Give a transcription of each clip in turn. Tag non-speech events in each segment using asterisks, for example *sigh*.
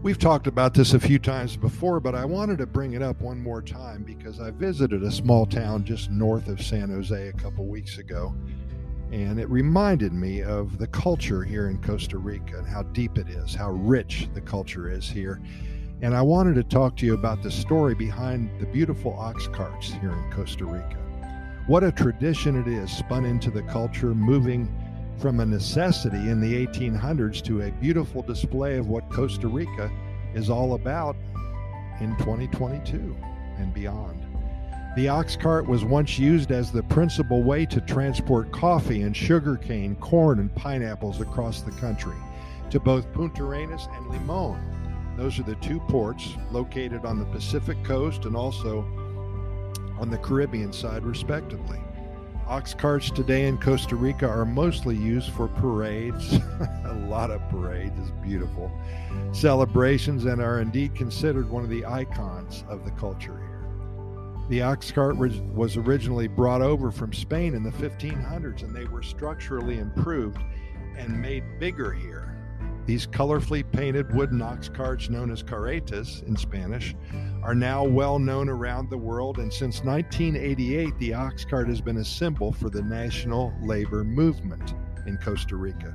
We've talked about this a few times before, but I wanted to bring it up one more time because I visited a small town just north of San Jose a couple weeks ago, and it reminded me of the culture here in Costa Rica and how deep it is, how rich the culture is here. And I wanted to talk to you about the story behind the beautiful ox carts here in Costa Rica. What a tradition it is, spun into the culture, moving from a necessity in the 1800s to a beautiful display of what Costa Rica is all about in 2022 and beyond. The ox cart was once used as the principal way to transport coffee and sugarcane, corn, and pineapples across the country to both Punta Arenas and Limon. Those are the two ports located on the Pacific coast and also on the Caribbean side, respectively. Ox carts today in Costa Rica are mostly used for parades, *laughs* a lot of parades, is beautiful, celebrations, and are indeed considered one of the icons of the culture here. The ox cart was originally brought over from Spain in the 1500s, and they were structurally improved and made bigger here. These colorfully painted wooden ox carts, known as carretas in Spanish, are now well known around the world, and since 1988, the ox cart has been a symbol for the national labor movement in Costa Rica.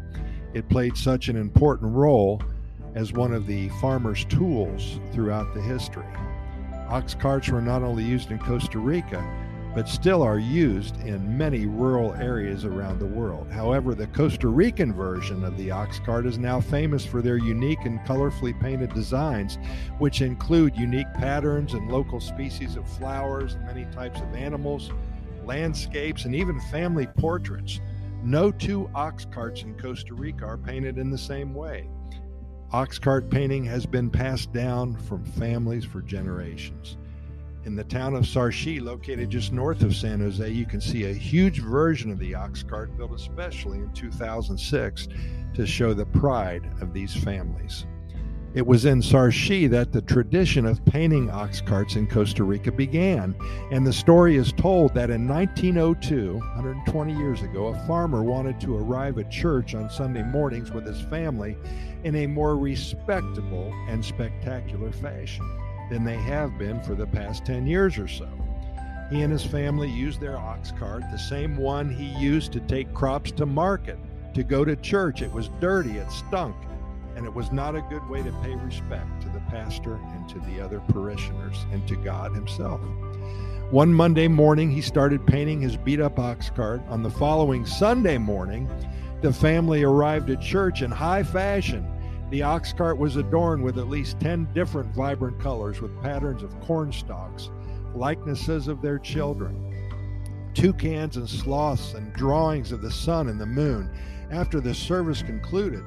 It played such an important role as one of the farmers' tools throughout the history. Ox carts were not only used in Costa Rica, but still are used in many rural areas around the world. However, the Costa Rican version of the ox cart is now famous for their unique and colorfully painted designs, which include unique patterns and local species of flowers many types of animals, landscapes, and even family portraits. No two ox carts in Costa Rica are painted in the same way. Ox cart painting has been passed down from families for generations. In the town of Sarchi, located just north of San Jose, you can see a huge version of the ox cart built especially in 2006 to show the pride of these families. It was in Sarchi that the tradition of painting ox carts in Costa Rica began, and the story is told that in 1902, 120 years ago, a farmer wanted to arrive at church on Sunday mornings with his family in a more respectable and spectacular fashion than they have been for the past 10 years or so. He and his family used their ox cart, the same one he used to take crops to market, to go to church. It was dirty, it stunk, and it was not a good way to pay respect to the pastor and to the other parishioners and to God Himself. One Monday morning, he started painting his beat up ox cart. On the following Sunday morning, the family arrived at church in high fashion the ox cart was adorned with at least 10 different vibrant colors with patterns of corn stalks, likenesses of their children, toucans and sloths, and drawings of the sun and the moon. After the service concluded,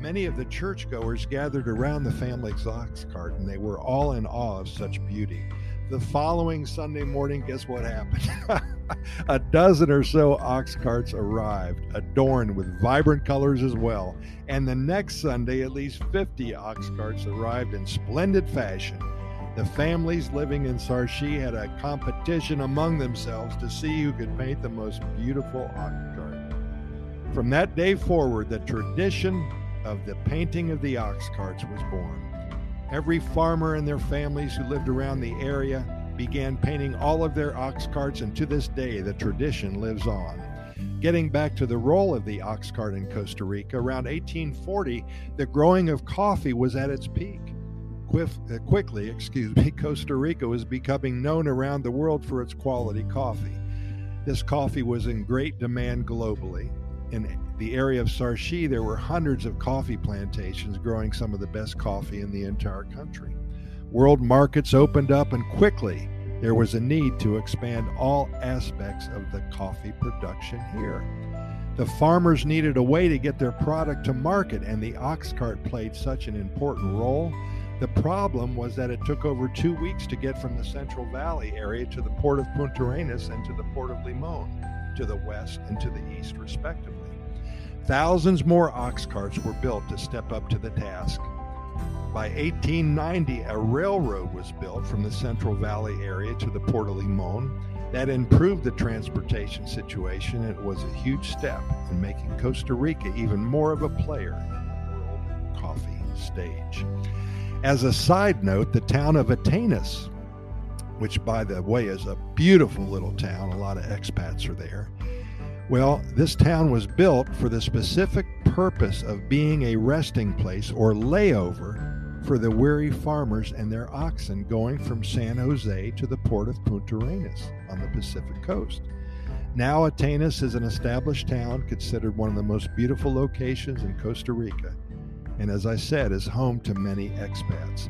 many of the churchgoers gathered around the family's ox cart, and they were all in awe of such beauty. The following Sunday morning, guess what happened? *laughs* *laughs* a dozen or so ox carts arrived, adorned with vibrant colors as well. And the next Sunday, at least 50 ox carts arrived in splendid fashion. The families living in Sarchi had a competition among themselves to see who could paint the most beautiful ox cart. From that day forward, the tradition of the painting of the ox carts was born. Every farmer and their families who lived around the area began painting all of their ox carts, and to this day, the tradition lives on. Getting back to the role of the ox cart in Costa Rica, around 1840, the growing of coffee was at its peak. Quif, uh, quickly, *laughs* excuse me, Costa Rica was becoming known around the world for its quality coffee. This coffee was in great demand globally. In the area of Sarchi, there were hundreds of coffee plantations growing some of the best coffee in the entire country. World markets opened up, and quickly there was a need to expand all aspects of the coffee production here. The farmers needed a way to get their product to market, and the ox cart played such an important role. The problem was that it took over two weeks to get from the Central Valley area to the port of Punta Arenas and to the port of Limon, to the west and to the east, respectively. Thousands more ox carts were built to step up to the task. By 1890, a railroad was built from the Central Valley area to the Port of Limon that improved the transportation situation. It was a huge step in making Costa Rica even more of a player in the world coffee stage. As a side note, the town of Atenas, which by the way is a beautiful little town, a lot of expats are there. Well, this town was built for the specific purpose of being a resting place or layover for the weary farmers and their oxen going from San Jose to the port of Punta Arenas on the Pacific coast. Now, Atenas is an established town considered one of the most beautiful locations in Costa Rica, and as I said, is home to many expats.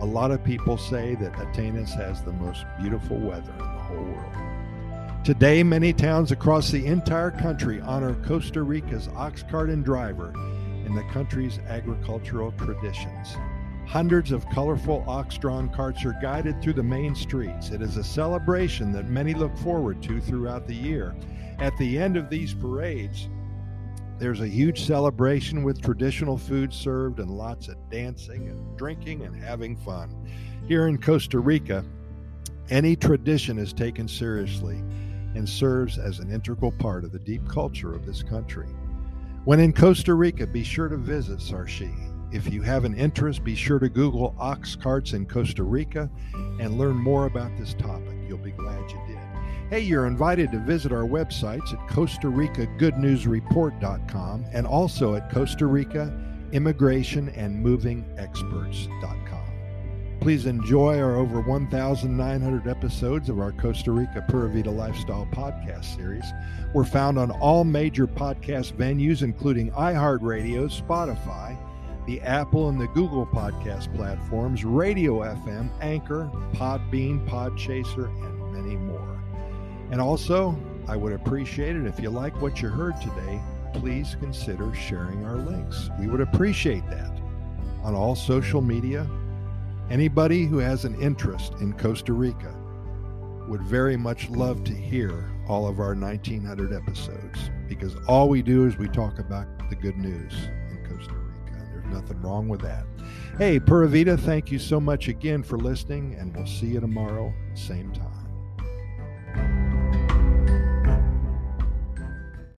A lot of people say that Atenas has the most beautiful weather in the whole world. Today, many towns across the entire country honor Costa Rica's ox cart and driver and the country's agricultural traditions. Hundreds of colorful ox drawn carts are guided through the main streets. It is a celebration that many look forward to throughout the year. At the end of these parades, there's a huge celebration with traditional food served and lots of dancing and drinking and having fun. Here in Costa Rica, any tradition is taken seriously and serves as an integral part of the deep culture of this country. When in Costa Rica, be sure to visit Sarchi. If you have an interest, be sure to Google ox carts in Costa Rica and learn more about this topic. You'll be glad you did. Hey, you're invited to visit our websites at Costa Rica Good News Report.com and also at Costa Rica Immigration and Moving Experts.com. Please enjoy our over 1,900 episodes of our Costa Rica Pura Vida Lifestyle podcast series. We're found on all major podcast venues, including iHeartRadio, Spotify, the Apple and the Google podcast platforms, Radio FM, Anchor, Podbean, Podchaser, and many more. And also, I would appreciate it if you like what you heard today, please consider sharing our links. We would appreciate that on all social media Anybody who has an interest in Costa Rica would very much love to hear all of our 1900 episodes because all we do is we talk about the good news nothing wrong with that. Hey, Pura Vida, thank you so much again for listening, and we'll see you tomorrow, same time.